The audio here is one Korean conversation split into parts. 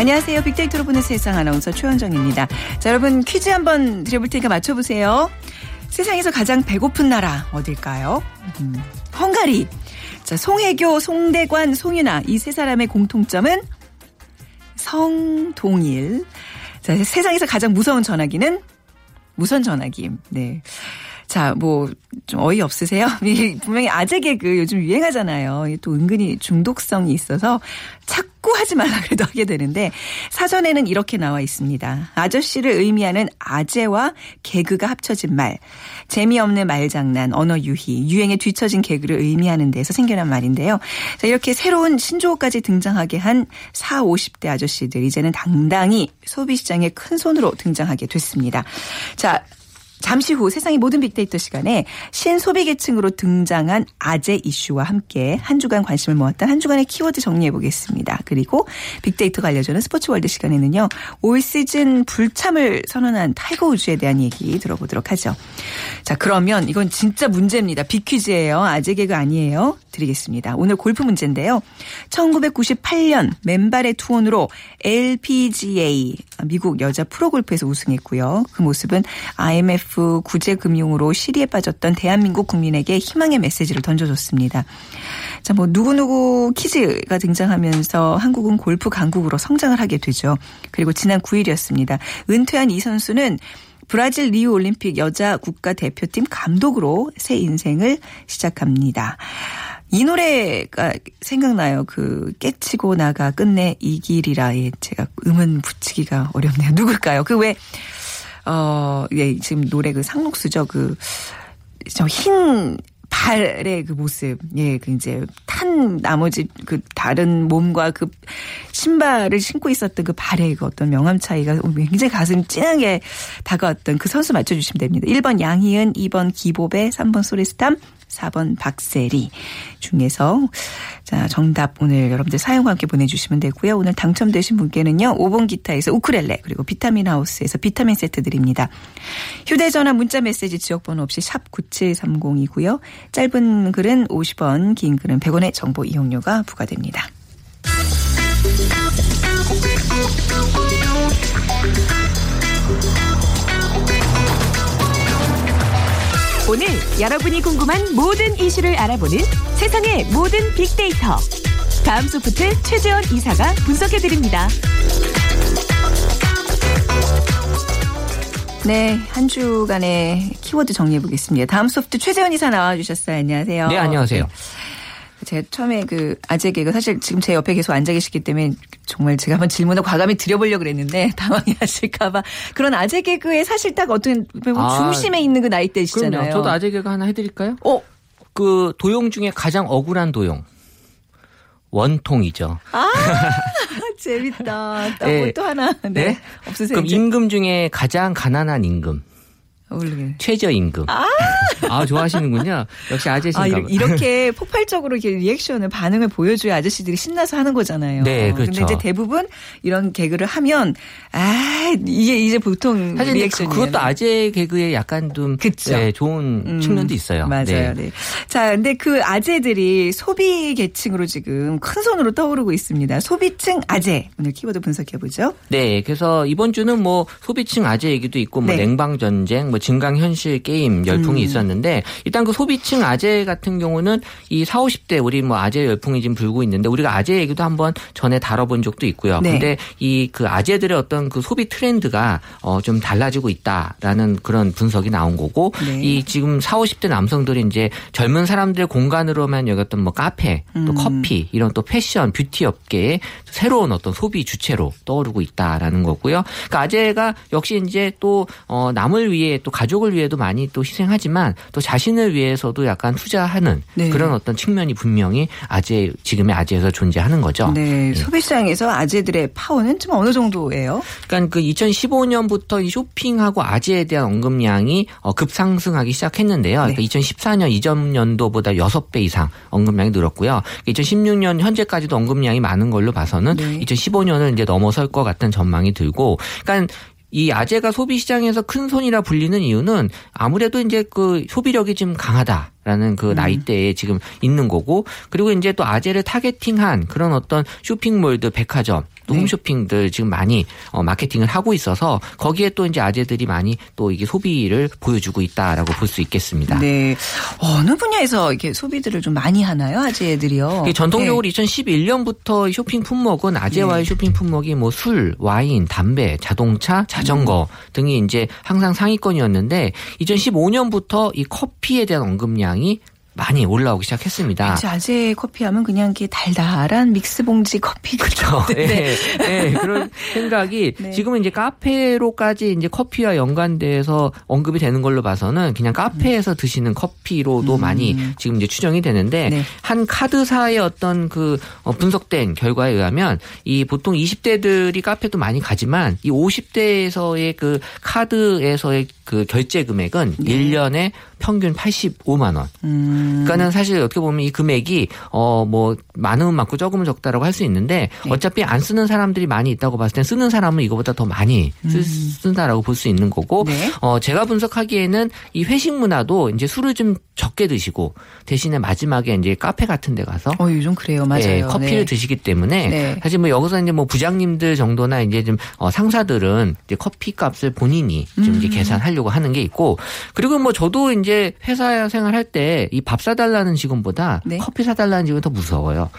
안녕하세요. 빅데이터로 보는 세상 아나운서 최원정입니다. 자, 여러분 퀴즈 한번 드려볼 테니까 맞춰보세요. 세상에서 가장 배고픈 나라 어딜까요? 음, 헝가리. 자, 송혜교, 송대관, 송윤아 이 세 사람의 공통점은 성동일. 자, 세상에서 가장 무서운 전화기는 무선 전화기. 네. 자, 뭐, 좀 어이없으세요? 이 분명히 아재 개그 요즘 유행하잖아요. 또 은근히 중독성이 있어서 자꾸 하지 말라 그래도 하게 되는데 사전에는 이렇게 나와 있습니다. 아저씨를 의미하는 아재와 개그가 합쳐진 말. 재미없는 말장난, 언어 유희, 유행에 뒤처진 개그를 의미하는 데서 생겨난 말인데요. 자, 이렇게 새로운 신조어까지 등장하게 한 4, 50대 아저씨들 이제는 당당히 소비시장에 큰 손으로 등장하게 됐습니다. 자, 잠시 후 세상의 모든 빅데이터 시간에 신소비 계층으로 등장한 아재 이슈와 함께 한 주간 관심을 모았던 한 주간의 키워드 정리해 보겠습니다. 그리고 빅데이터가 알려주는 스포츠 월드 시간에는요. 올 시즌 불참을 선언한 타이거 우즈에 대한 얘기 들어보도록 하죠. 자, 그러면 이건 진짜 문제입니다. 빅퀴즈예요. 아재 개그 아니에요. 드리겠습니다. 오늘 골프 문제인데요. 1998년 맨발의 투혼으로 LPGA 미국 여자 프로골프에서 우승했고요. 그 모습은 IMF 구제금융으로 실의에 빠졌던 대한민국 국민에게 희망의 메시지를 던져줬습니다. 자, 뭐 누구누구 퀴즈가 등장하면서 한국은 골프 강국으로 성장을 하게 되죠. 그리고 지난 9일이었습니다. 은퇴한 이 선수는 브라질 리우 올림픽 여자 국가 대표팀 감독으로 새 인생을 시작합니다. 이 노래가 생각나요. 그 깨치고 나가 끝내 이 길이라 예, 제가 음은 붙이기가 어렵네요. 누굴까요? 그 왜 어, 예, 지금 노래 그 상록수죠. 그저 흰 발의 그 모습, 예, 그 이제 탄 나머지 그 다른 몸과 그 신발을 신고 있었던 그 발의 그 어떤 명암 차이가 굉장히 가슴 찐하게 다가왔던 그 선수 맞춰주시면 됩니다. 1번 양희은, 2번 기보배, 3번 소리스탐, 4번 박세리 중에서 자 정답 오늘 여러분들 사연과 함께 보내주시면 되고요. 오늘 당첨되신 분께는요. 5번 기타에서 우크렐레 그리고 비타민 하우스에서 비타민 세트 드립니다. 휴대전화 문자 메시지 지역번호 없이 샵 9730이고요. 짧은 글은 50원 긴 글은 100원의 정보 이용료가 부과됩니다. 오늘 여러분이 궁금한 모든 이슈를 알아보는 세상의 모든 빅데이터. 다음 소프트 최재원 이사가 분석해드립니다. 네, 한 주간의 키워드 정리해 보겠습니다. 다음 소프트 최재원 이사 나와 주셨어요. 안녕하세요. 네, 안녕하세요. 제가 처음에 그 아재 개그 사실 지금 제 옆에 계속 앉아 계시기 때문에 정말 제가 한번 질문을 과감히 드려보려고 그랬는데 당황해 하실까봐 그런 아재 개그에 사실 딱 어떤 아, 중심에 있는 그 나이대시잖아요. 그럼요. 저도 아재 개그 하나 해드릴까요? 어, 그 도용 중에 가장 억울한 도용. 원통이죠. 아, 재밌다. 또, 네. 뭐또 하나. 네. 네? 없으세요? 그럼? 임금 중에 가장 가난한 임금. 모르겠네. 최저임금. 아, 좋아하시는군요. 역시 아재신가 아, 봐. 이렇게, 폭발적으로 이렇게 리액션을 반응을 보여줘야 아저씨들이 신나서 하는 거잖아요. 네, 그렇죠. 근데 이제 대부분 이런 개그를 하면 아 이게 이제 보통 사실 그, 그것도 아재 개그에 약간 좀 그쵸. 네, 좋은 음, 측면도 있어요. 맞아요. 네. 네. 자, 근데 그 아재들이 소비 계층으로 지금 큰 손으로 떠오르고 있습니다. 소비층 아재 오늘 키워드 분석해 보죠. 네, 그래서 이번 주는 뭐 소비층 아재 얘기도 있고 뭐 네. 냉방 전쟁, 뭐 증강 현실 게임 열풍 열풍이 있었는데 일단 그 소비층 아재 같은 경우는 이 4, 50대 우리 뭐 아재 열풍이 지금 불고 있는데 우리가 아재 얘기도 한번 전에 다뤄본 적도 있고요. 네. 근데 이 그 아재들의 어떤 그 소비 트렌드가 어 좀 달라지고 있다라는 그런 분석이 나온 거고 네. 이 지금 4, 50대 남성들이 이제 젊은 사람들의 공간으로만 여겼던 뭐 카페, 또 음. 커피 이런 또 패션, 뷰티 업계의 새로운 어떤 소비 주체로 떠오르고 있다라는 거고요. 그러니까 아재가 역시 이제 또 어, 남을 위해 또 가족을 위해도 많이 또 희생하지만 또 자신을 위해서도 약간 투자하는 네. 그런 어떤 측면이 분명히 아재 지금의 아재에서 존재하는 거죠. 네, 소비시장에서 아재들의 파워는 좀 어느 정도예요? 그러니까 그 2015년부터 이 쇼핑하고 아재에 대한 언급량이 어, 급상승하기 시작했는데요. 네. 그러니까 2014년 이전 연도보다 6배 이상 언급량이 늘었고요. 2016년 현재까지도 언급량이 많은 걸로 봐서는 네. 2015년은 이제 넘어설 것 같은 전망이 들고, 그러니까 이 아재가 소비 시장에서 큰 손이라 불리는 이유는 아무래도 이제 그 소비력이 좀 강하다 라는 그 나이대에 지금 있는 거고 그리고 이제 또 아재를 targeting한 그런 어떤 쇼핑몰들 백화점 또 네. 홈쇼핑들 지금 많이 어, 마케팅을 하고 있어서 거기에 또 이제 아재들이 많이 또 이게 소비를 보여주고 있다라고 볼 수 있겠습니다. 네. 어느 분야에서 이렇게 소비들을 좀 많이 하나요? 아재들이요? 이게 전통적으로 2011년부터 쇼핑 품목은 아재와의 네. 쇼핑 품목이 뭐 술, 와인, 담배, 자동차, 자전거 음. 등이 이제 항상 상위권이었는데 2015년부터 이 커피에 대한 언급량이 많이 올라오기 시작했습니다. 네. 아재 커피 하면 그냥 이렇게 달달한 믹스 봉지 커피. 그렇죠. 예, 예, 그런 생각이 네. 지금은 이제 카페로까지 이제 커피와 연관돼서 언급이 되는 걸로 봐서는 그냥 카페에서 드시는 커피로도 많이 지금 이제 추정이 되는데 네. 한 카드사의 어떤 그 어, 분석된 결과에 의하면 이 보통 20대들이 카페도 많이 가지만 이 50대에서의 그 카드에서의 그 결제 금액은 네. 일 1년에 평균 85만 원. 음. 그러니까는 사실 어떻게 보면 이 금액이 어 뭐 많으면 많고 적으면 적다라고 할 수 있는데 네. 어차피 안 쓰는 사람들이 많이 있다고 봤을 때 쓰는 사람은 이거보다 더 많이 쓰, 쓴다라고 볼 수 있는 거고 음. 네. 어 제가 분석하기에는 이 회식 문화도 이제 술을 좀 적게 드시고 대신에 마지막에 이제 카페 같은 데 가서 어, 요즘 그래요. 맞아요. 예, 커피를 네. 드시기 때문에 네. 사실 뭐 여기서 이제 뭐 부장님들 정도나 이제 좀 어, 상사들은 이제 커피 값을 본인이 좀 음. 이제 계산하려고 하는 게 있고 그리고 뭐 저도 이제 회사 생활할 때 이 밥 사달라는 직원보다 네. 커피 사달라는 직원이 더 무서워요.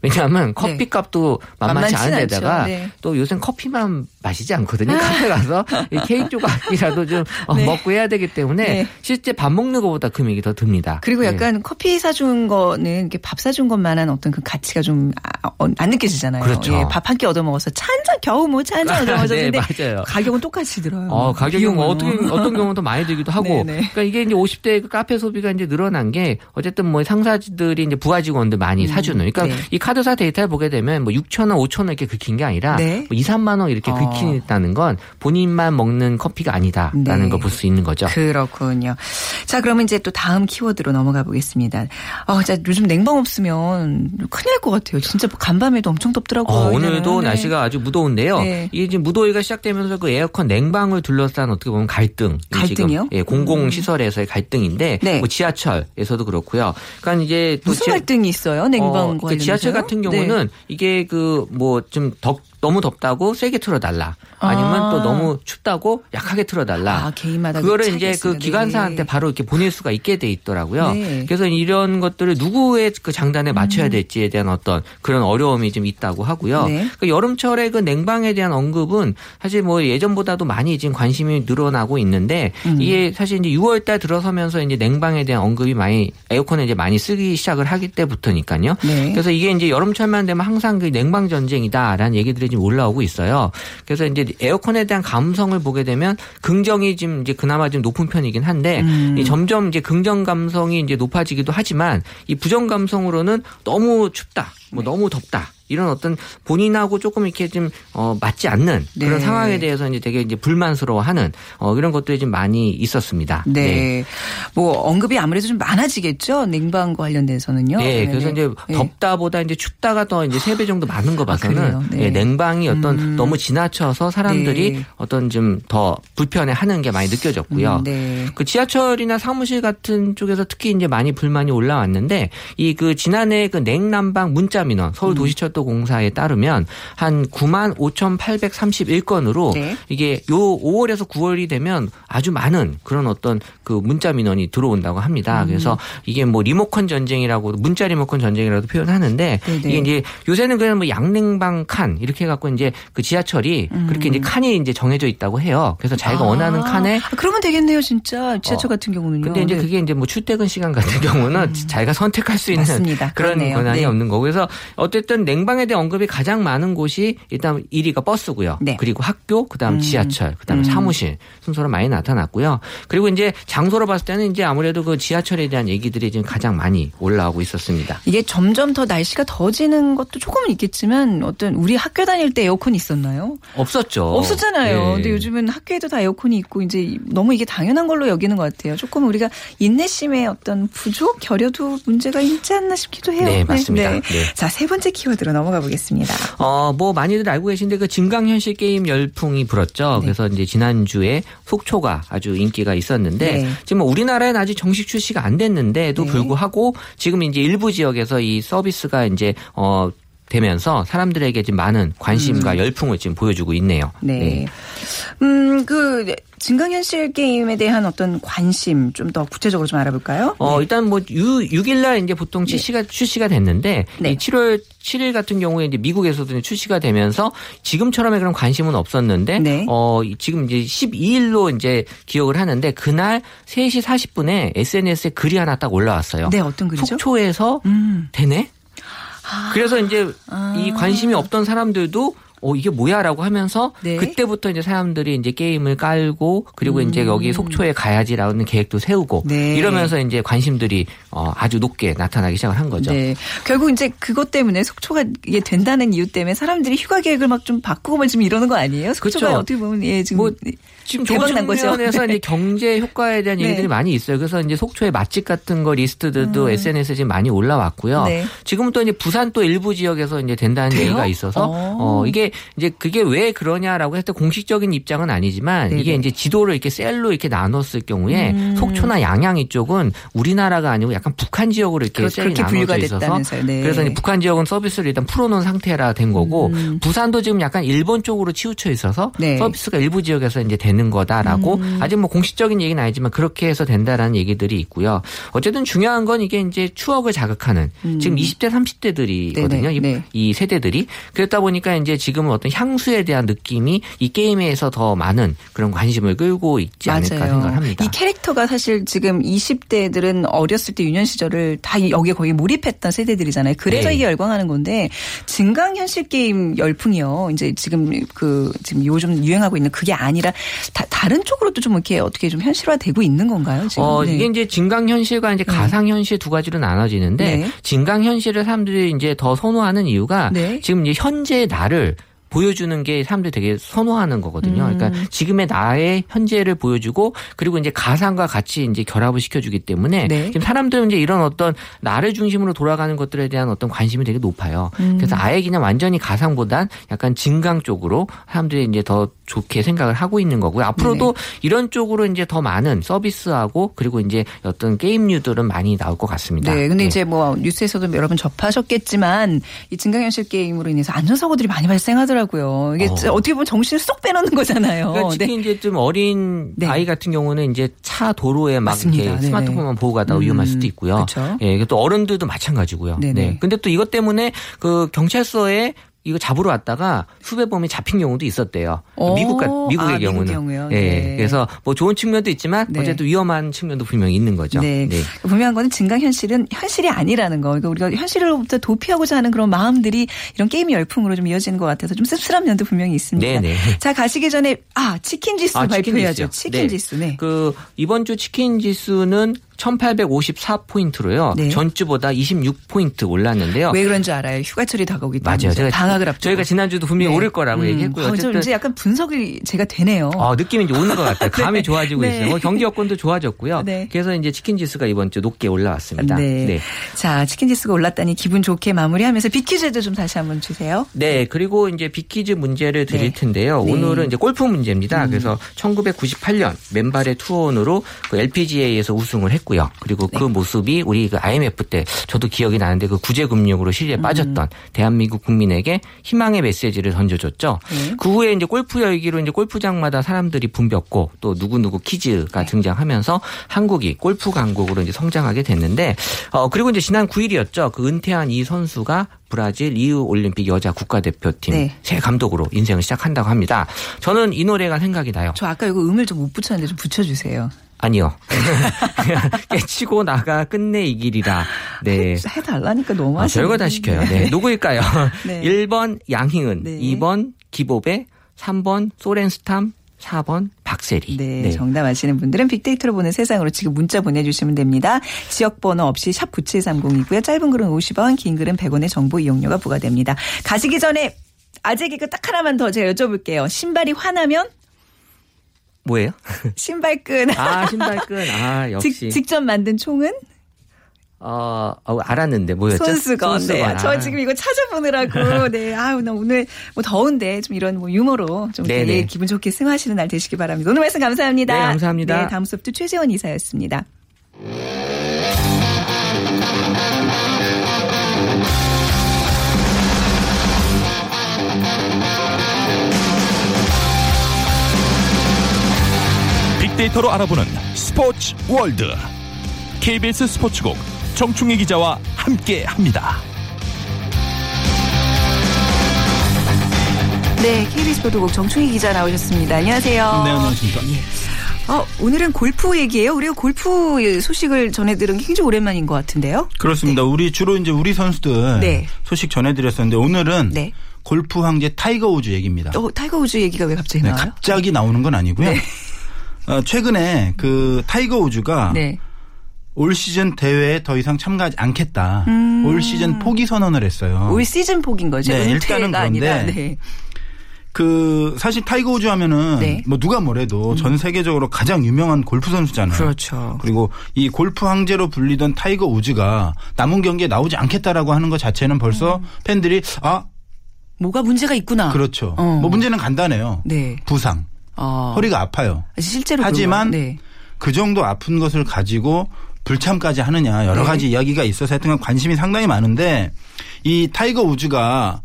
왜냐하면 커피 값도 만만치 않은 데다가. 네. 또 요새 커피만 마시지 않거든요. 카페 가서 이 케이크 조각이라도 좀 어, 네. 먹고 해야 되기 때문에 네. 실제 밥 먹는 것보다 금액이 더 듭니다. 그리고 예. 약간 커피 사준 거는 이렇게 밥 사준 것만한 어떤 그 가치가 좀안 느껴지잖아요. 그렇죠. 예, 밥한 끼 얻어 먹어서 차 한 잔 겨우 뭐 차 한 잔 얻어 먹었는데 네. 가격은 똑같이 들어요. 어, 가격이 뭐. 어떻게 어떤 경우는 더 많이 들기도 하고. 그러니까 이게 이제 50대 그 카페 소비가 이제 늘어난 게 어쨌든 뭐 상사들이 이제 부하 직원들 많이 사주는. 그러니까 네. 이 카드사 데이터를 보게 되면 뭐 6천 원, 5천 원 이렇게 긁힌 게 아니라 네. 뭐 2, 3만 원 이렇게 어. 긁힌다는 건 본인만 먹는 커피가 아니다라는 네. 걸볼 수 있는 거죠. 그렇군요. 자, 그러면 이제 또 다음 키워드로 넘어가 보겠습니다. 어, 자, 요즘 냉방 없으면 큰일 날 것 같아요. 진짜 간밤에도 엄청 덥더라고요. 어, 오늘도. 네. 날씨가 아주 무더운데요. 네. 이게 지금 무더위가 시작되면서 그 에어컨 냉방을 둘러싼 어떻게 보면 갈등. 이 갈등이요? 예, 공공 시설에서의 갈등인데 네. 뭐 지하철에서도 그렇고요. 그러니까 이제 또 무슨 지- 갈등이 있어요? 어, 냉방 그러니까 관련해서 지하철 같은 경우는 이게 그 뭐좀덥 너무 덥다고 세게 틀어달라. 아니면 아. 또 너무 춥다고 약하게 틀어달라. 아, 개인마다 그거를 차이가 이제 그. 기관사한테 네. 바로 이렇게 보낼 수가 있게 돼 있더라고요. 네. 그래서 이런 것들을 누구의 그 장단에 맞춰야 음. 될지에 대한 어떤 그런 어려움이 좀 있다고 하고요. 네. 그 여름철에 그 냉방에 대한 언급은 사실 뭐 예전보다도 많이 지금 관심이 늘어나고 있는데 음. 이게 사실 이제 6월달 들어서면서 이제 냉방에 대한 언급이 많이 에어컨을 이제 많이 쓰기 시작을 하기 때부터니까요. 네. 그래서 이게 이제 여름철만 되면 항상 그 냉방 전쟁이다라는 얘기들이 지금 올라오고 있어요. 그래서 이제 에어컨에 대한 감성을 보게 되면 긍정이 지금 이제 그나마 좀 높은 편이긴 한데 음. 이 점점 이제 긍정 감성이 이제 높아지기도 하지만 이 부정 감성으로는 너무 춥다, 뭐 네. 너무 덥다. 이런 어떤 본인하고 조금 이렇게 좀 어, 맞지 않는 그런 네. 상황에 대해서 이제 되게 이제 불만스러워하는 어, 이런 것들이 좀 많이 있었습니다. 네. 뭐 언급이 아무래도 좀 많아지겠죠. 냉방과 관련돼서는요. 네, 그래서 이제 네. 덥다보다 이제 춥다가 더 이제 세 배 정도 많은 거 봐서는 그래요? 네. 예, 냉방이 어떤 음. 너무 지나쳐서 사람들이 네. 어떤 좀 더 불편해하는 게 많이 느껴졌고요. 음, 네. 그 지하철이나 사무실 같은 쪽에서 특히 이제 많이 불만이 올라왔는데 이 그 지난해 그 냉난방 문자 민원 서울 도시철도 한반도공사에 따르면 한 9만 5,831건으로 네. 이게 요 5월에서 9월이 되면 아주 많은 그런 어떤 그 문자 민원이 들어온다고 합니다. 음. 그래서 이게 뭐 리모컨 전쟁이라고 문자 리모컨 전쟁이라도 표현하는데 네네. 이게 이제 요새는 그냥 뭐 양냉방 칸 이렇게 해갖고 이제 그 지하철이 그렇게 이제 칸이 이제 정해져 있다고 해요. 그래서 자기가 원하는 음. 아, 칸에 아, 그러면 되겠네요, 진짜. 지하철 어, 같은 경우는요. 근데 이제 네. 그게 이제 뭐 출퇴근 시간 같은 경우는 자기가 선택할 수 있는 맞습니다. 그런 그러네요. 권한이 네. 없는 거고 그래서 어쨌든 냉방 에 대한 언급이 가장 많은 곳이 일단 1위가 버스고요. 네. 그리고 학교, 그다음 음. 지하철, 그다음에 음. 사무실 순서로 많이 나타났고요. 그리고 이제 장소로 봤을 때는 이제 아무래도 그 지하철에 대한 얘기들이 지금 가장 많이 올라오고 있었습니다. 이게 점점 더 날씨가 더지는 것도 조금은 있겠지만 어떤 우리 학교 다닐 때 에어컨 있었나요? 없었죠. 없었잖아요. 네. 근데 요즘은 학교에도 다 에어컨이 있고 이제 너무 이게 당연한 걸로 여기는 것 같아요. 조금 우리가 인내심의 어떤 부족, 결여도 문제가 있지 않나 싶기도 해요. 네, 맞습니다. 네. 자, 세 번째 키워드로 넘어가 보겠습니다. 어, 뭐 많이들 알고 계신데 그 증강현실 게임 열풍이 불었죠. 네. 그래서 이제 지난주에 속초가 아주 인기가 있었는데 네. 지금 뭐 우리나라에는 아직 정식 출시가 안 됐는데도 네. 불구하고 지금 이제 일부 지역에서 이 서비스가 이제 어 되면서 사람들에게 지금 많은 관심과 열풍을 지금 보여주고 있네요. 음. 네. 음, 그 증강현실 게임에 대한 어떤 관심 좀 더 구체적으로 좀 알아볼까요? 어, 일단 뭐 6, 6일날 이제 보통 출시가, 출시가 됐는데, 네. 이 7월 7일 같은 경우에 이제 미국에서도 출시가 되면서 지금처럼의 그런 관심은 없었는데, 네. 어, 이- 지금 이제 12일로 이제 기억을 하는데, 그날 3시 40분에 SNS에 글이 하나 딱 올라왔어요. 네, 어떤 글이죠? 속초에서 음. 되네? 그래서 이제 아. 이 관심이 없던 사람들도 어 이게 뭐야라고 하면서 네. 그때부터 이제 사람들이 이제 게임을 깔고 그리고 이제 여기 속초에 가야지라는 계획도 세우고 음. 네. 이러면서 이제 관심들이 어 아주 높게 나타나기 시작을 한 거죠. 네. 결국 이제 그것 때문에 속초가 이게 된다는 이유 때문에 사람들이 휴가 계획을 막 좀 바꾸고 막 지금 이러는 거 아니에요? 속초가 그렇죠. 어떻게 보면 예, 지금 뭐 지금 대박 난 거죠. 네. 이제 경제 효과에 대한 네. 얘기들이 많이 있어요. 그래서 이제 속초의 맛집 같은 거 리스트들도 SNS에 지금 많이 올라왔고요. 음. 네. 지금 또 이제 부산 또 일부 지역에서 이제 된다는 돼요? 얘기가 있어서 어. 어 이게 이제 그게 왜 그러냐라고 했을 때 공식적인 입장은 아니지만 네네. 이게 이제 지도를 이렇게 셀로 이렇게 나눴을 경우에 음. 속초나 양양 이쪽은 우리나라가 아니고 약간 북한 지역으로 이렇게 그렇- 셀이 나눠져 있어서. 네. 그래서 이제 북한 지역은 서비스를 일단 풀어놓은 상태라 된 거고 음. 부산도 지금 약간 일본 쪽으로 치우쳐 있어서 네. 음. 서비스가 일부 지역에서 이제 되는 거다라고 아직 뭐 공식적인 얘기는 아니지만 그렇게 해서 된다라는 얘기들이 있고요. 어쨌든 중요한 건 이게 이제 추억을 자극하는 지금 20대 30대들이거든요. 음. 네네, 이, 네. 이 세대들이 그렇다 보니까 이제 지금은 어떤 향수에 대한 느낌이 이 게임에서 더 많은 그런 관심을 끌고 있지 않을까 생각합니다. 이 캐릭터가 사실 지금 20대들은 어렸을 때 유년 시절을 다 여기에 거의 몰입했던 세대들이잖아요. 그래서 네. 이게 열광하는 건데 증강 현실 게임 열풍이요. 이제 지금 그 지금 요즘 유행하고 있는 그게 아니라 다, 른 쪽으로도 좀 이렇게 어떻게 좀 현실화되고 있는 건가요? 지금? 어, 네. 이게 이제 증강현실과 이제 가상 현실 두 가지로 나눠지는데 네. 증강현실을 사람들이 이제 더 선호하는 이유가 네. 지금 이제 현재 나를 보여주는 게 사람들이 되게 선호하는 거거든요. 음. 그러니까 지금의 나의 현재를 보여주고 그리고 이제 가상과 같이 이제 결합을 시켜주기 때문에 네. 지금 사람들은 이제 이런 어떤 나를 중심으로 돌아가는 것들에 대한 어떤 관심이 되게 높아요. 음. 그래서 아예 그냥 완전히 가상보단 약간 증강 쪽으로 사람들이 이제 더 좋게 생각을 하고 있는 거고요. 앞으로도 이런 쪽으로 이제 더 많은 서비스하고 그리고 이제 어떤 게임류들은 많이 나올 것 같습니다. 네, 근데 네. 이제 뭐 뉴스에서도 여러분 접하셨겠지만 이 증강현실 게임으로 인해서 안전사고들이 많이 발생하더라고요. 이게 어. 어. 떻게 보면 정신을 쏙 빼놓는 거잖아요. 그러니까 특히 네. 이제 좀 어린 네. 아이 같은 경우는 이제 차 도로에 막 맞습니다. 이렇게 네네. 스마트폰만 보고 가다가 음, 위험할 수도 있고요. 그쵸. 예, 또 어른들도 마찬가지고요. 네네. 네. 근데 또 이것 때문에 그 경찰서에 이거 잡으러 왔다가 수배범이 잡힌 경우도 있었대요. 오. 미국 같 미국의 아, 경우는. 예. 네. 그래서 뭐 좋은 측면도 있지만 네. 어쨌든 위험한 측면도 분명히 있는 거죠. 네. 분명한 거는 증강 현실은 현실이 아니라는 거. 그러니까 우리가 현실로부터 도피하고자 하는 그런 마음들이 이런 게임 열풍으로 좀 이어지는 것 같아서 좀 씁쓸한 면도 분명히 있습니다. 네네. 자, 가시기 전에, 아, 치킨 지수 아, 발표해야죠. 치킨 네. 지수, 네. 그 이번 주 치킨 지수는 1854포인트로요. 네. 전주보다 26포인트 올랐는데요. 왜 그런 줄 알아요? 휴가철이 다가오기 때문에. 맞아요. 제가 방학을 앞두고. 저희가 지난주도 분명히 네. 오를 거라고 음. 얘기했고요. 아, 좀 어쨌든 이제 약간 분석이 제가 되네요. 아, 느낌이 이제 오는 것 같아요. 감이 좋아지고 네. 있어요. 뭐 경기 여건도 좋아졌고요. 네. 그래서 이제 치킨 지수가 이번 주 높게 올라왔습니다. 네. 자, 치킨 지수가 올랐다니 기분 좋게 마무리하면서 빅퀴즈도 좀 다시 한번 주세요. 네, 그리고 이제 빅퀴즈 문제를 드릴 네. 텐데요. 네. 음. 오늘은 이제 골프 문제입니다. 그래서 1998년 맨발의 투혼으로 그 LPGA에서 우승을 했고 했고요. 그리고 그 네. 모습이 우리 그 IMF 때 저도 기억이 나는데 그 구제 금융으로 실의에 음. 빠졌던 대한민국 국민에게 희망의 메시지를 던져줬죠. 네. 그 후에 이제 골프 열기로 이제 골프장마다 사람들이 붐볐고 또 누구 누구 kids가 네. 등장하면서 한국이 골프 강국으로 이제 성장하게 됐는데 어 그리고 이제 지난 9일이었죠. 그 은퇴한 이 선수가 브라질 리우 올림픽 여자 국가대표팀 네. 새 감독으로 인생을 시작한다고 합니다. 저는 이 노래가 생각이 나요. 저 아까 이거 음을 좀 못 붙였는데 좀 붙여주세요. 아니요. 깨치고 나가 끝내 이 길이라. 네. 해 달라니까 너무 아, 하시네. 별거 다 시켜요. 네. 누구일까요? 네. 1번 양희은, 네. 2번 기보배, 3번 소렌스탐, 4번 박세리. 네, 정답 아시는 분들은 빅데이터로 보는 세상으로 지금 문자 보내주시면 됩니다. 지역번호 없이 샵 9730이고요. 짧은 글은 50원, 긴 글은 100원의 정보 이용료가 부과됩니다. 가시기 전에 아재 개그 딱 하나만 더 제가 여쭤볼게요. 신발이 화나면 뭐예요? 신발끈. 아, 신발끈. 아, 역시. 직, 직접 만든 총은 어, 어, 알았는데 뭐였죠? 손수건. 네. 손수건. 저 아. 지금 이거 찾아보느라고. 네. 아우, 나 오늘 뭐 더운데 좀 이런 뭐 유머로 좀. 되게 기분 좋게 승화하시는 날 되시기 바랍니다. 오늘 말씀 감사합니다. 네, 감사합니다. 네, 다음 수업도 최재원 이사였습니다. 빅데이터로 알아보는 스포츠 월드 KBS 스포츠국 정충희 기자와 함께 합니다. 네, KBS 보도국 정충희 기자 나오셨습니다. 안녕하세요. 네, 안녕하십니까. 어, 오늘은 골프 얘기예요. 우리가 골프 소식을 전해들은 게 굉장히 오랜만인 것 같은데요. 그렇습니다. 우리 주로 이제 우리 선수들 네. 소식 전해드렸었는데 오늘은 네. 골프 황제 타이거 우즈 얘기입니다. 어, 타이거 우즈 얘기가 왜 갑자기 네, 나와요? 갑자기 나오는 건 아니고요. 어, 최근에 그 타이거 우즈가 네. 올 시즌 대회에 더 이상 참가하지 않겠다. 올 시즌 포기 선언을 했어요. 음. 올 시즌 포기인 거죠. 네, 일단은 아니라. 그런데 네. 그 사실 타이거 우즈 하면은 네. 뭐 누가 뭐래도 전 세계적으로 가장 유명한 골프 선수잖아요. 그렇죠. 그리고 이 골프 황제로 불리던 타이거 우즈가 남은 경기에 나오지 않겠다라고 하는 것 자체는 벌써 팬들이 아 뭐가 문제가 있구나. 그렇죠. 어. 뭐 문제는 간단해요. 네. 부상, 어. 허리가 아파요. 실제로 하지만. 네. 그 정도 아픈 것을 가지고 불참까지 하느냐 여러 네. 가지 이야기가 있어서 하여튼 관심이 상당히 많은데 이 타이거 우즈가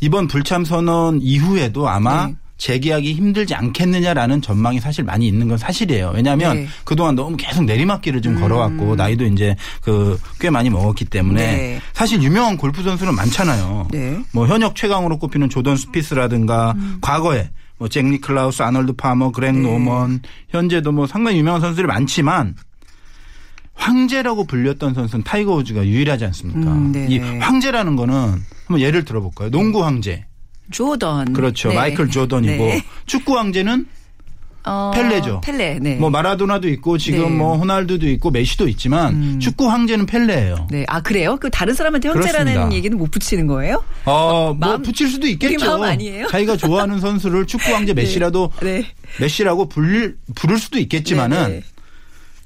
이번 불참 선언 이후에도 아마 네. 재도약이 힘들지 않겠느냐라는 전망이 사실 많이 있는 건 사실이에요. 왜냐하면 네. 음. 그동안 너무 계속 내리막길을 좀 걸어왔고 나이도 이제 그 꽤 많이 먹었기 때문에 네. 사실 유명한 골프 선수는 많잖아요. 네. 뭐 현역 최강으로 꼽히는 조던 스피스라든가 음. 과거에 뭐잭 니클라우스, 아놀드 파머, 그렉 네. 노먼 현재도 뭐 상당히 유명한 선수들이 많지만 황제라고 불렸던 선수는 타이거 우즈가 유일하지 않습니까? 음, 네네. 이 황제라는 거는 한번 예를 들어볼까요? 농구 황제. 조던. 그렇죠. 네. 마이클 조던이고 네. 축구 황제는 어, 펠레죠. 펠레. 네. 뭐 마라도나도 있고 지금 네. 뭐 호날두도 있고 메시도 있지만 축구 황제는 펠레예요. 네. 아, 그래요? 그 다른 사람한테 황제라는 그렇습니다. 얘기는 못 붙이는 거예요? 어, 뭐 마음- 붙일 수도 있겠죠. 마음 아니에요? 자기가 좋아하는 선수를 축구 황제 메시라도 네. 메시라고 불릴 부를 수도 있겠지만은 네, 네.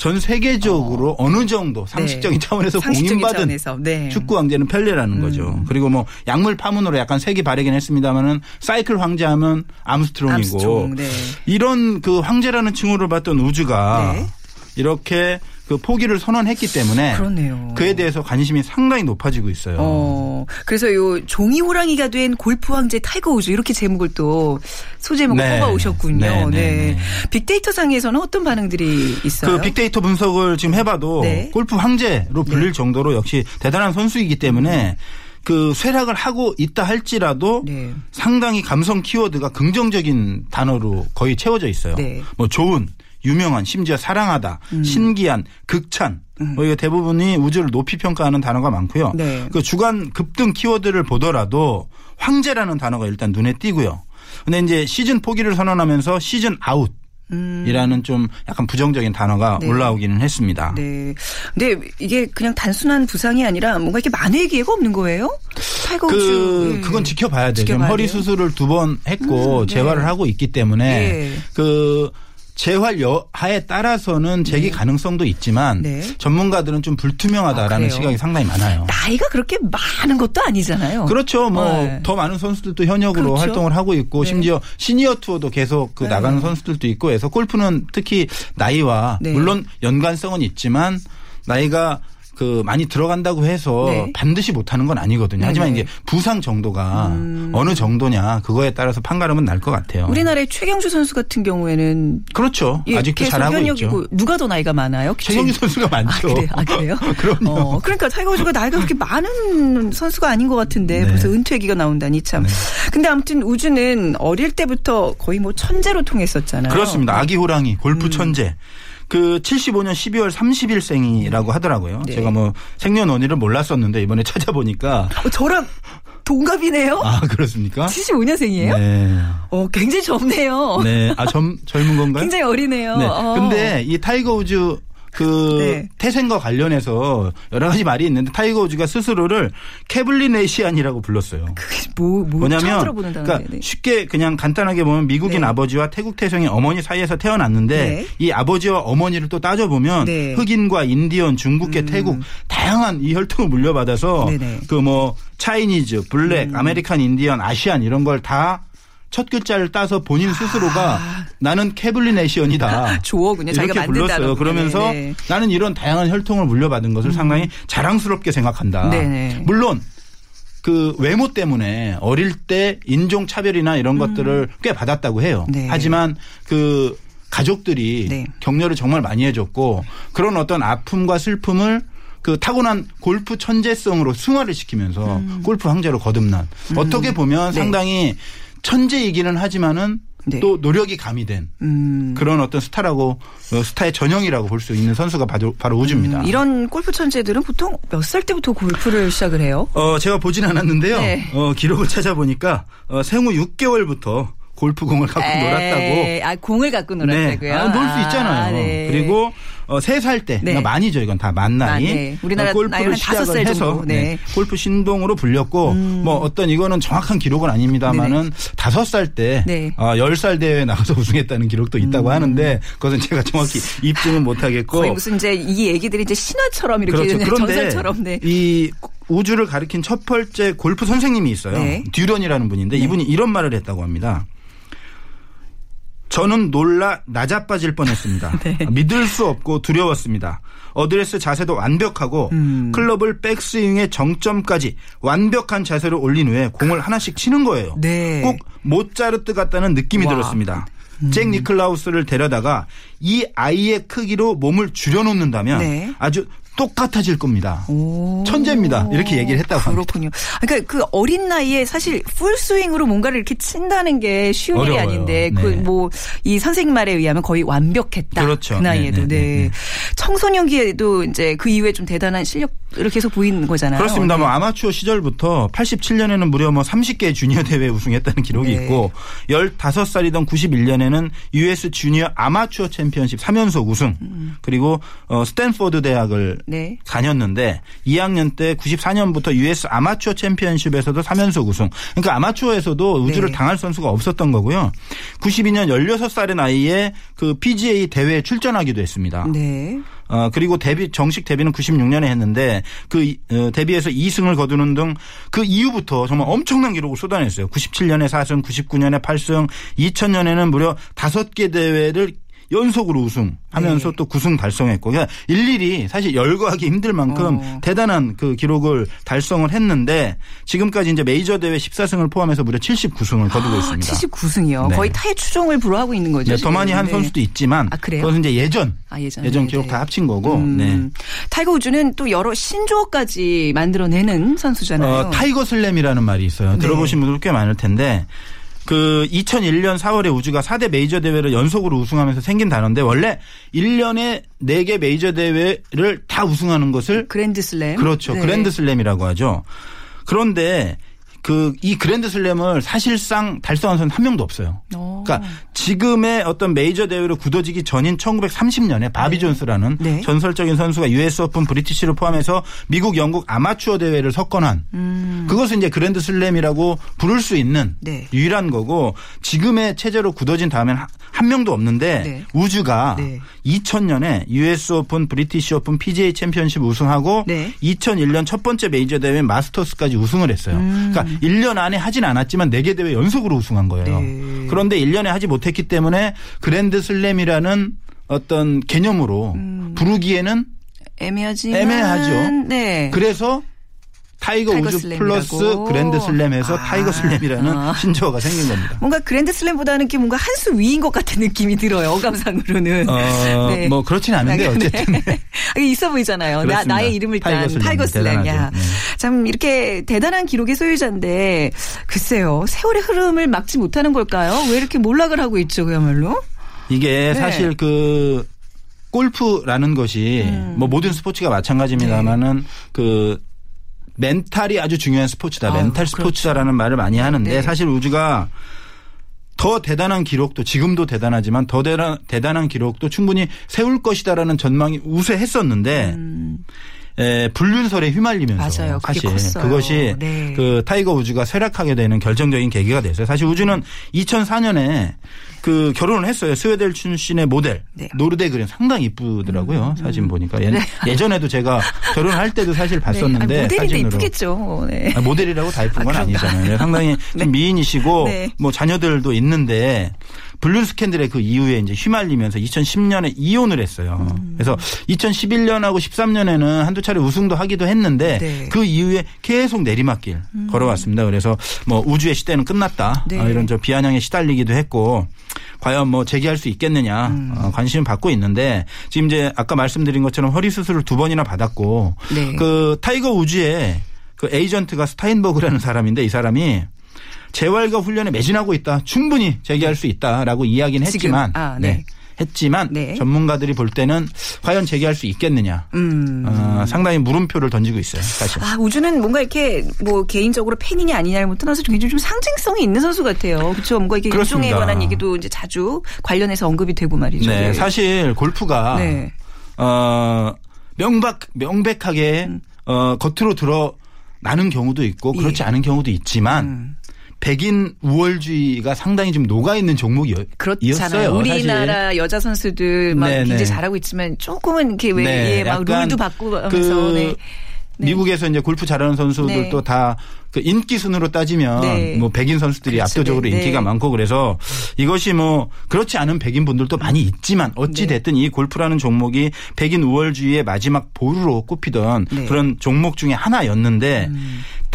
전 세계적으로 어. 느 정도 상식적인 네. 차원에서 상식적인 공인받은 차원에서, 네. 음. 축구 황제는 펠레라는 거죠. 그리고 뭐 약물 파문으로 약간 색이 바래긴 했습니다만은 사이클 황제 하면 암스트롱이고 암스트롱, 네. 이런 그 황제라는 칭호를 받던 우즈가 네. 이렇게 그 포기를 선언했기 때문에 그렇네요. 그에 대해서 관심이 상당히 높아지고 있어요. 어, 그래서 요 종이 호랑이가 된 골프 황제 타이거 우즈 이렇게 제목을 또 소제목을 네. 뽑아 오셨군요. 네, 네, 네, 네. 빅데이터 상에서는 어떤 반응들이 있어요? 그 빅데이터 분석을 지금 해봐도 네. 골프 황제로 불릴 정도로 역시 대단한 선수이기 때문에 그 쇠락을 하고 있다 할지라도 네. 상당히 감성 키워드가 긍정적인 단어로 거의 채워져 있어요. 뭐 좋은, 유명한, 심지어 사랑하다, 신기한, 극찬. 뭐 이거 대부분이 우주를 높이 평가하는 단어가 많고요. 네. 그 주간 급등 키워드를 보더라도 황제라는 단어가 일단 눈에 띄고요. 근데 이제 시즌 포기를 선언하면서 시즌 아웃. 이라는 좀 약간 부정적인 단어가 음. 네. 올라오기는 했습니다. 네. 근데 이게 그냥 단순한 부상이 아니라 뭔가 이렇게 만회의 기회가 없는 거예요? 타이거. 그 네. 그건 지켜봐야 돼요. 지금 허리 돼요. 수술을 두 번 했고 음, 네. 재활을 하고 있기 때문에 네. 그 재활 여하에 따라서는 재기 가능성도 있지만 네. 전문가들은 좀 불투명하다라는 아? 시각이 상당히 많아요. 나이가 그렇게 많은 것도 아니잖아요. 그렇죠. 뭐더 네. 많은 선수들도 현역으로 그렇죠. 활동을 하고 있고 네. 심지어 시니어 투어도 계속 그 네. 나가는 선수들도 있고 해서 골프는 특히 나이와 네. 물론 연관성은 있지만 나이가 그 많이 들어간다고 해서 네. 반드시 못하는 건 아니거든요. 하지만 네네. 음. 이제 부상 정도가 어느 정도냐 그거에 따라서 판가름은 날 것 같아요. 우리나라의 최경주 선수 같은 경우에는 그렇죠. 예, 아직도 잘하고 있죠. 누가 더 나이가 많아요? 최경주 선수가 많죠. 아, 그래요? 아, 그래요? 어, 그러니까 타이거 우즈가 나이가 그렇게 많은 선수가 아닌 것 같은데 네. 벌써 은퇴 얘기가 나온다니 참. 근데 아무튼 우즈는 어릴 때부터 거의 뭐 천재로 통했었잖아요. 그렇습니다. 아기 호랑이, 음. 골프 천재. 그 75년 12월 30일생이라고 하더라고요. 네. 제가 뭐 생년월일을 몰랐었는데 이번에 찾아보니까 어, 저랑 동갑이네요. 아 그렇습니까? 75년생이에요? 네. 어, 굉장히 젊네요. 네. 아 젊, 젊은 건가요? 굉장히 어리네요. 네. 어. 근데 이 타이거 우즈 그 네. 태생과 관련해서 여러 가지 말이 있는데 타이거 우즈가 스스로를 Cablinasian이라고 불렀어요. 그게 뭐, 뭐 뭐냐면. 그러니까 쉽게 그냥 간단하게 보면 미국인 네. 아버지와 태국 태생의 어머니 사이에서 태어났는데 네. 이 아버지와 어머니를 또 따져 보면 네. 음. 흑인과 인디언, 중국계, 태국 다양한 이 혈통을 물려받아서. 음. 그뭐 Chinese, Black, American Indian, Asian 이런 걸다 첫 글자를 따서 본인 스스로가 나는 캐블리네시언이다. 아. 조어군요. 이렇게 불렀어요. 그러면서 네, 네. 나는 이런 다양한 혈통을 물려받은 것을 상당히 자랑스럽게 생각한다. 네네. 물론 그 외모 때문에 어릴 때 인종 차별이나 이런 것들을 꽤 받았다고 해요. 음. 네. 하지만 그 가족들이 네. 격려를 정말 많이 해줬고 그런 어떤 아픔과 슬픔을 그 타고난 골프 천재성으로 승화를 시키면서 골프 황제로 거듭난 어떻게 보면 음. 네. 상당히 천재이기는 하지만은 네. 또 노력이 가미된 음. 그런 어떤 스타라고 어, 스타의 전형이라고 볼 수 있는 선수가 바로, 바로 우즈입니다. 음, 이런 골프 천재들은 보통 몇 살 때부터 골프를 시작을 해요? 어, 제가 보진 않았는데요. 네. 어, 기록을 찾아보니까 어, 생후 6개월부터 골프공을 갖고 놀았다고. 에이, 아, 공을 갖고 놀았다고요? 아, 놀수 아, 있잖아요. 네. 그리고 어, 3살 때, 네. 그러니까 많이죠. 이건 다 만 나이. 만, 네. 우리나라 다섯 살 시작을. 해서 네. 음. 네. 골프 신동으로 불렸고 뭐 어떤 이거는 정확한 기록은 아닙니다만은 다섯 살 때 네. 음. 어, 10살 대회에 나가서 우승했다는 기록도 있다고 하는데 그것은 제가 정확히 입증은 못 하겠고 거의 무슨 이제 이 얘기들이 이제 신화처럼 이렇게 그렇죠. 그런데 전설처럼 네. 이 우즈를 가르친 첫 번째 골프 선생님이 있어요. 네. 듀런이라는 분인데 이분이 이런 말을 했다고 합니다. 저는 놀라 나자빠질 뻔했습니다. 네. 믿을 수 없고 두려웠습니다. 어드레스 자세도 완벽하고 음. 클럽을 백스윙의 정점까지 완벽한 자세로 올린 후에 공을 하나씩 치는 거예요. 네. 꼭 모짜르트 같다는 느낌이 와. 들었습니다. 잭 니클라우스를 데려다가 이 아이의 크기로 몸을 줄여놓는다면 네. 아주 똑같아질 겁니다. 오. 천재입니다. 이렇게 얘기를 했다고 합니다. 그렇군요. 그러니까 그 어린 나이에 사실 풀 스윙으로 뭔가를 이렇게 친다는 게 쉬운 일이 어려워요. 아닌데 네. 그뭐이 선생님 말에 의하면 거의 완벽했다. 그렇죠. 그 나이에도. 네, 네, 네, 네, 네. 청소년기에도 이제 그 이후에 좀 대단한 실력을 계속 보이는 거잖아요. 그렇습니다. 네. 뭐 아마추어 시절부터 87년에는 무려 뭐 30개 주니어 대회 우승했다는 기록이 네. 있고 15살이던 91년에는 US 주니어 아마추어 챔피언십 3연속 우승 그리고 어 스탠포드 대학을 네. 다녔는데 2학년 때 94년부터 US 아마추어 챔피언십에서도 3연속 우승. 그러니까 아마추어에서도 우즈를 네. 당할 선수가 없었던 거고요. 92년 16살의 나이에 그 PGA 대회에 출전하기도 했습니다. 네. 어, 그리고 데뷔, 정식 데뷔는 96년에 했는데 그 이- 어, 데뷔해서 2승을 거두는 등 그 이후부터 정말 엄청난 기록을 쏟아냈어요. 97년에 4승, 99년에 8승, 2000년에는 무려 5개 대회를 연속으로 우승하면서 네. 또 9승 달성했고 그러니까 일일이 사실 열거하기 힘들 만큼 어. 대단한 그 기록을 달성을 했는데 지금까지 이제 메이저 대회 14승을 포함해서 무려 79승을 거두고 있습니다. 79승이요. 네. 거의 타의 추종을 불허하고 있는 거죠. 네, 더. 많이 한 네. 선수도 있지만 아, 그래요? 그것은 이제 예전 아, 예전. 예전 네, 기록 네. 다 합친 거고 음, 네. 타이거 우즈는 또 여러 신조어까지 만들어내는 선수잖아요. 어, 타이거 슬램이라는 말이 있어요. 네. 들어보신 분들 꽤 많을 텐데 그 2001년 4월에 우즈가 4대 메이저 대회를 연속으로 우승하면서 생긴 단어인데 원래 1년에 4개 메이저 대회를 다 우승하는 것을 그랜드 슬램. 그렇죠. 네. 그랜드 슬램이라고 하죠. 그런데 그 이 그랜드 슬램을 사실상 달성한 선수 한 명도 없어요. 어. 그러니까 지금의 어떤 메이저 대회로 굳어지기 전인 1930년에 바비 존스라는 네. 전설적인 선수가 US 오픈 브리티시를 포함해서 미국 영국 아마추어 대회를 석권한 그것을 이제 그랜드 슬램이라고 부를 수 있는 네. 유일한 거고 지금의 체제로 굳어진 다음엔 한- 한 명도 없는데 네. 우즈가 네. 2000년에 US 오픈, 브리티시 오픈, PGA 챔피언십 우승하고 네. 2001년 첫 번째 메이저 대회 마스터스까지 우승을 했어요. 그러니까 1년 안에 하진 않았지만 4개 대회 연속으로 우승한 거예요. 네. 그런데 1년에 하지 못했기 때문에 그랜드 슬램이라는 어떤 개념으로 부르기에는 애매하지만 애매하죠. 네. 그래서 타이거, 타이거 우즈 슬램이라고. 플러스 그랜드 슬램에서 아. 타이거 슬램이라는 아. 신조어가 생긴 겁니다. 뭔가 그랜드 슬램보다는 뭔가 한 수 위인 것 같은 느낌이 들어요. 어감상으로는. 어, 네. 뭐 그렇진 않은데 어쨌든 네. 이게 있어 보이잖아요. 나, 그렇습니다. 나의 이름을 딴 타이거 슬램. 타이거 슬램. 야. 네. 참 이렇게 대단한 기록의 소유자인데 글쎄요. 세월의 흐름을 막지 못하는 걸까요? 왜 이렇게 몰락을 하고 있죠, 그야말로? 이게 네. 사실 그 골프라는 것이 음. 뭐 모든 스포츠가 마찬가지입니다만은 그 멘탈이 아주 중요한 스포츠다. 아유, 멘탈 스포츠다라는 말을 많이 하는데 네. 사실 우즈가 더 대단한 기록도 지금도 대단하지만 더 대단, 대단한 기록도 충분히 세울 것이다라는 전망이 우세했었는데 에, 불륜설에 휘말리면서 음. 맞아요. 사실 컸어요. 그것이 네. 그 타이거 우즈가 쇠락하게 되는 결정적인 계기가 됐어요. 사실 우즈는 2004년에 그 결혼을 했어요. 스웨덴 출신의 모델 네. 노르데그린 상당히 이쁘더라고요. 사진 보니까 예, 전에도 제가 결혼할 때도 사실 봤었는데 네. 아니, 모델인데 사진으로. 이쁘겠죠. 네. 아, 모델이라고 다 이쁜 건 아, 아, 그런가? 니잖아요 상당히 네. 좀 미인이시고 네. 뭐 자녀들도 있는데 불륜 스캔들의 그 이후에 이제 휘말리면서 2010년에 이혼을 했어요. 음. 그래서 2011년하고 13년에는 한두 차례 우승도 하기도 했는데 네. 음. 그 이후에 계속 내리막길 걸어왔습니다. 그래서 뭐 우즈의 시대는 끝났다. 네. 아, 이런 저 비아냥에 시달리기도 했고 과연 뭐 재기할 수 있겠느냐 음. 어, 관심을 받고 있는데 지금 이제 아까 말씀드린 것처럼 허리 수술을 두 번이나 받았고 네. 그 타이거 우즈의 그 에이전트가 스타인버그라는 사람인데 이 사람이 재활과 훈련에 매진하고 있다. 충분히 재기할 수 있다라고 이야기는. 했지만 아, 네. 했지만 네. 전문가들이 볼 때는 과연 재기할 수 있겠느냐. 음. 어, 상당히 물음표를 던지고 있어요. 사실. 아, 우주는 뭔가 이렇게 뭐 개인적으로 팬이냐 아니냐를 못 떠나서 굉장히 좀 상징성이 있는 선수 같아요. 그렇죠. 뭔가 이게 그렇습니다. 인종에 관한 얘기도 이제 자주 관련해서 언급이 되고 말이죠. 네, 사실 골프가 네. 어, 명박 명백하게 음. 어, 겉으로 드러 나는 경우도 있고 그렇지 예. 않은 경우도 있지만 음. 백인 우월주의가 상당히 좀 녹아 있는 종목이었어요. 그렇잖아요. 우리나라 여자 선수들 막 네, 굉장히 네. 잘하고 있지만 조금은 이렇게 왜 네, 예, 막 룰도 바꾸면서 그 네. 네. 미국에서 이제 골프 잘하는 선수들도 네. 다그 인기 순으로 따지면 네. 뭐 백인 선수들이 그렇죠. 압도적으로 네. 인기가 많고 그래서 이것이 뭐 그렇지 않은 백인 분들도 많이 있지만 어찌 네. 됐든 이 골프라는 종목이 백인 우월주의의 마지막 보루로 꼽히던 네. 음. 그런 종목 중에 하나였는데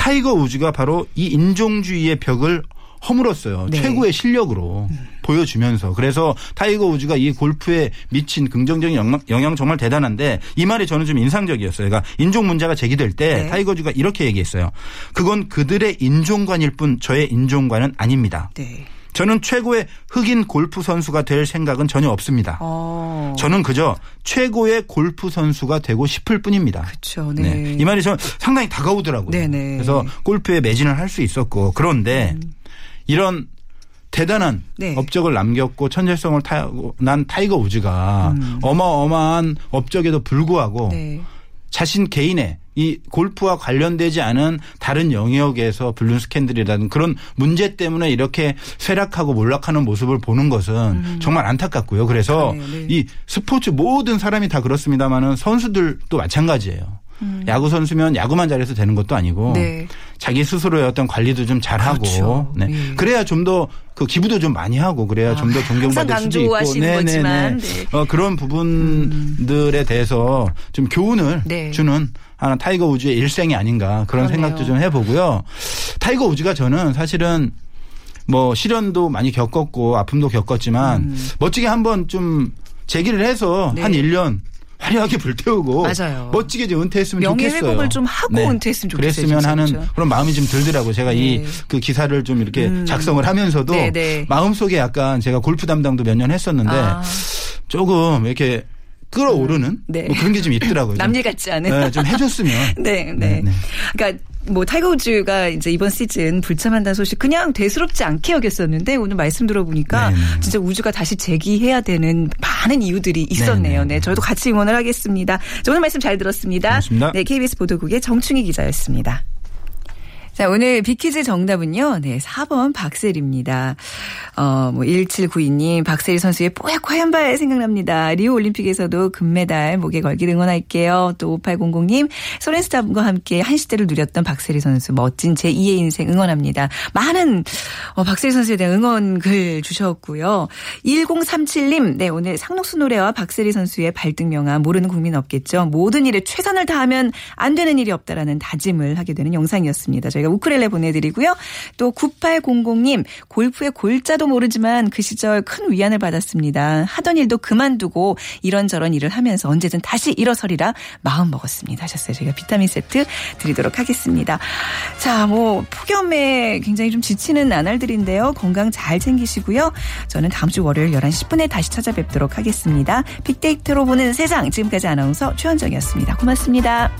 타이거 우즈가 바로 이 인종주의의 벽을 허물었어요. 네. 최고의 실력으로 보여주면서. 그래서 타이거 우즈가 이 골프에 미친 긍정적인 영향, 영향 정말 대단한데 이 말이 저는 좀 인상적이었어요. 그러니까 인종 문제가 제기될 때 네. 타이거 우즈가 이렇게 얘기했어요. 그건 그들의 인종관일 뿐 저의 인종관은 아닙니다. 네. 저는 최고의 흑인 골프 선수가 될 생각은 전혀 없습니다. 어. 저는 그저 최고의 골프 선수가 되고 싶을 뿐입니다. 그렇죠. 네. 네. 이 말이 저 상당히 다가오더라고요. 네네. 그래서 골프에 매진을 할 수 있었고 그런데 이런 대단한 네. 업적을 남겼고 천재성을 타고 난 타이거 우즈가 어마어마한 업적에도 불구하고 음. 네. 자신 개인의 이 골프와 관련되지 않은 다른 영역에서 불륜 스캔들이라든 그런 문제 때문에 이렇게 쇠락하고 몰락하는 모습을 보는 것은 정말 안타깝고요. 그래서 음. 그러네요. 네. 이 스포츠 모든 사람이 다 그렇습니다만은 선수들도 마찬가지예요. 야구 선수면 야구만 잘해서 되는 것도 아니고 음. 네. 자기 스스로의 어떤 관리도 좀 잘하고 그렇죠. 네. 예. 그래야 좀 더 그 기부도 좀 많이 하고 그래야 좀더 존경받을 수도 있고 강조하시는 거지만, 네. 어, 그런 부분들에 대해서 좀 교훈을 네. 주는 하나 타이거 우즈의 일생이 아닌가 그런 그러네요. 생각도 좀 해보고요. 타이거 우즈가 저는 사실은 뭐 시련도 많이 겪었고 아픔도 겪었지만 멋지게 한번 좀 재기를 해서 음. 네. 한 1년 화려하게 불태우고 맞아요. 멋지게 좀 은퇴했으면 명예 좋겠어요. 네. 회복을 좀 하고 은퇴했으면 좋겠어요, 그랬으면 하는 진짜. 그런 마음이 좀 들더라고요. 제가 네. 이그 기사를 좀 이렇게 작성을 하면서도 네, 네. 마음속에 약간 제가 골프 담당도 몇 년 했었는데 아. 조금 이렇게 끓어오르는 네. 뭐 그런 게 좀 있더라고요. 좀. 남일 같지 않은. 네, 좀 해줬으면. 네, 네. 네, 네. 그러니까 뭐 타이거 우즈가 이제 이번 시즌 불참한다는 소식 그냥 대수롭지 않게 여겼었는데 오늘 말씀 들어보니까 네네. 진짜 우즈가 다시 재기해야 되는 많은 이유들이 있었네요. 네네. 네, 저희도 같이 응원을 하겠습니다. 자, 오늘 말씀 잘 들었습니다. 고맙습니다. 네, KBS 보도국의 정충희 기자였습니다. 자, 오늘 비키즈 정답은요. 네, 4번 박셀입니다. 어, 뭐 1792님 박세리 선수의 뽀얗고 하얀 발 생각납니다. 리우 올림픽에서도 금메달 목에 걸기 응원할게요. 또 5800님 소렌스탑과 함께 한 시대를 누렸던 박세리 선수 멋진 제2의 인생 응원합니다. 많은 어, 박세리 선수에 대한 응원 글 주셨고요. 1037님 네, 오늘 상록수 노래와 박세리 선수의 발등명화 모르는 국민 없겠죠. 모든 일에 최선을 다하면 안 되는 일이 없다라는 다짐을 하게 되는 영상이었습니다. 저희가 우크렐레 보내드리고요. 또 9800님 골프의 골자도 모르지만 그 시절 큰 위안을 받았습니다. 하던 일도 그만두고 이런저런 일을 하면서 언제든 다시 일어서리라 마음 먹었습니다. 하셨어요. 저희가 비타민 세트 드리도록 하겠습니다. 자, 뭐 폭염에 굉장히 좀 지치는 나날들인데요. 건강 잘 챙기시고요. 저는 다음 주 월요일 11시 10분에 다시 찾아뵙도록 하겠습니다. 빅데이터로 보는 세상 지금까지 아나운서 최현정이었습니다. 고맙습니다.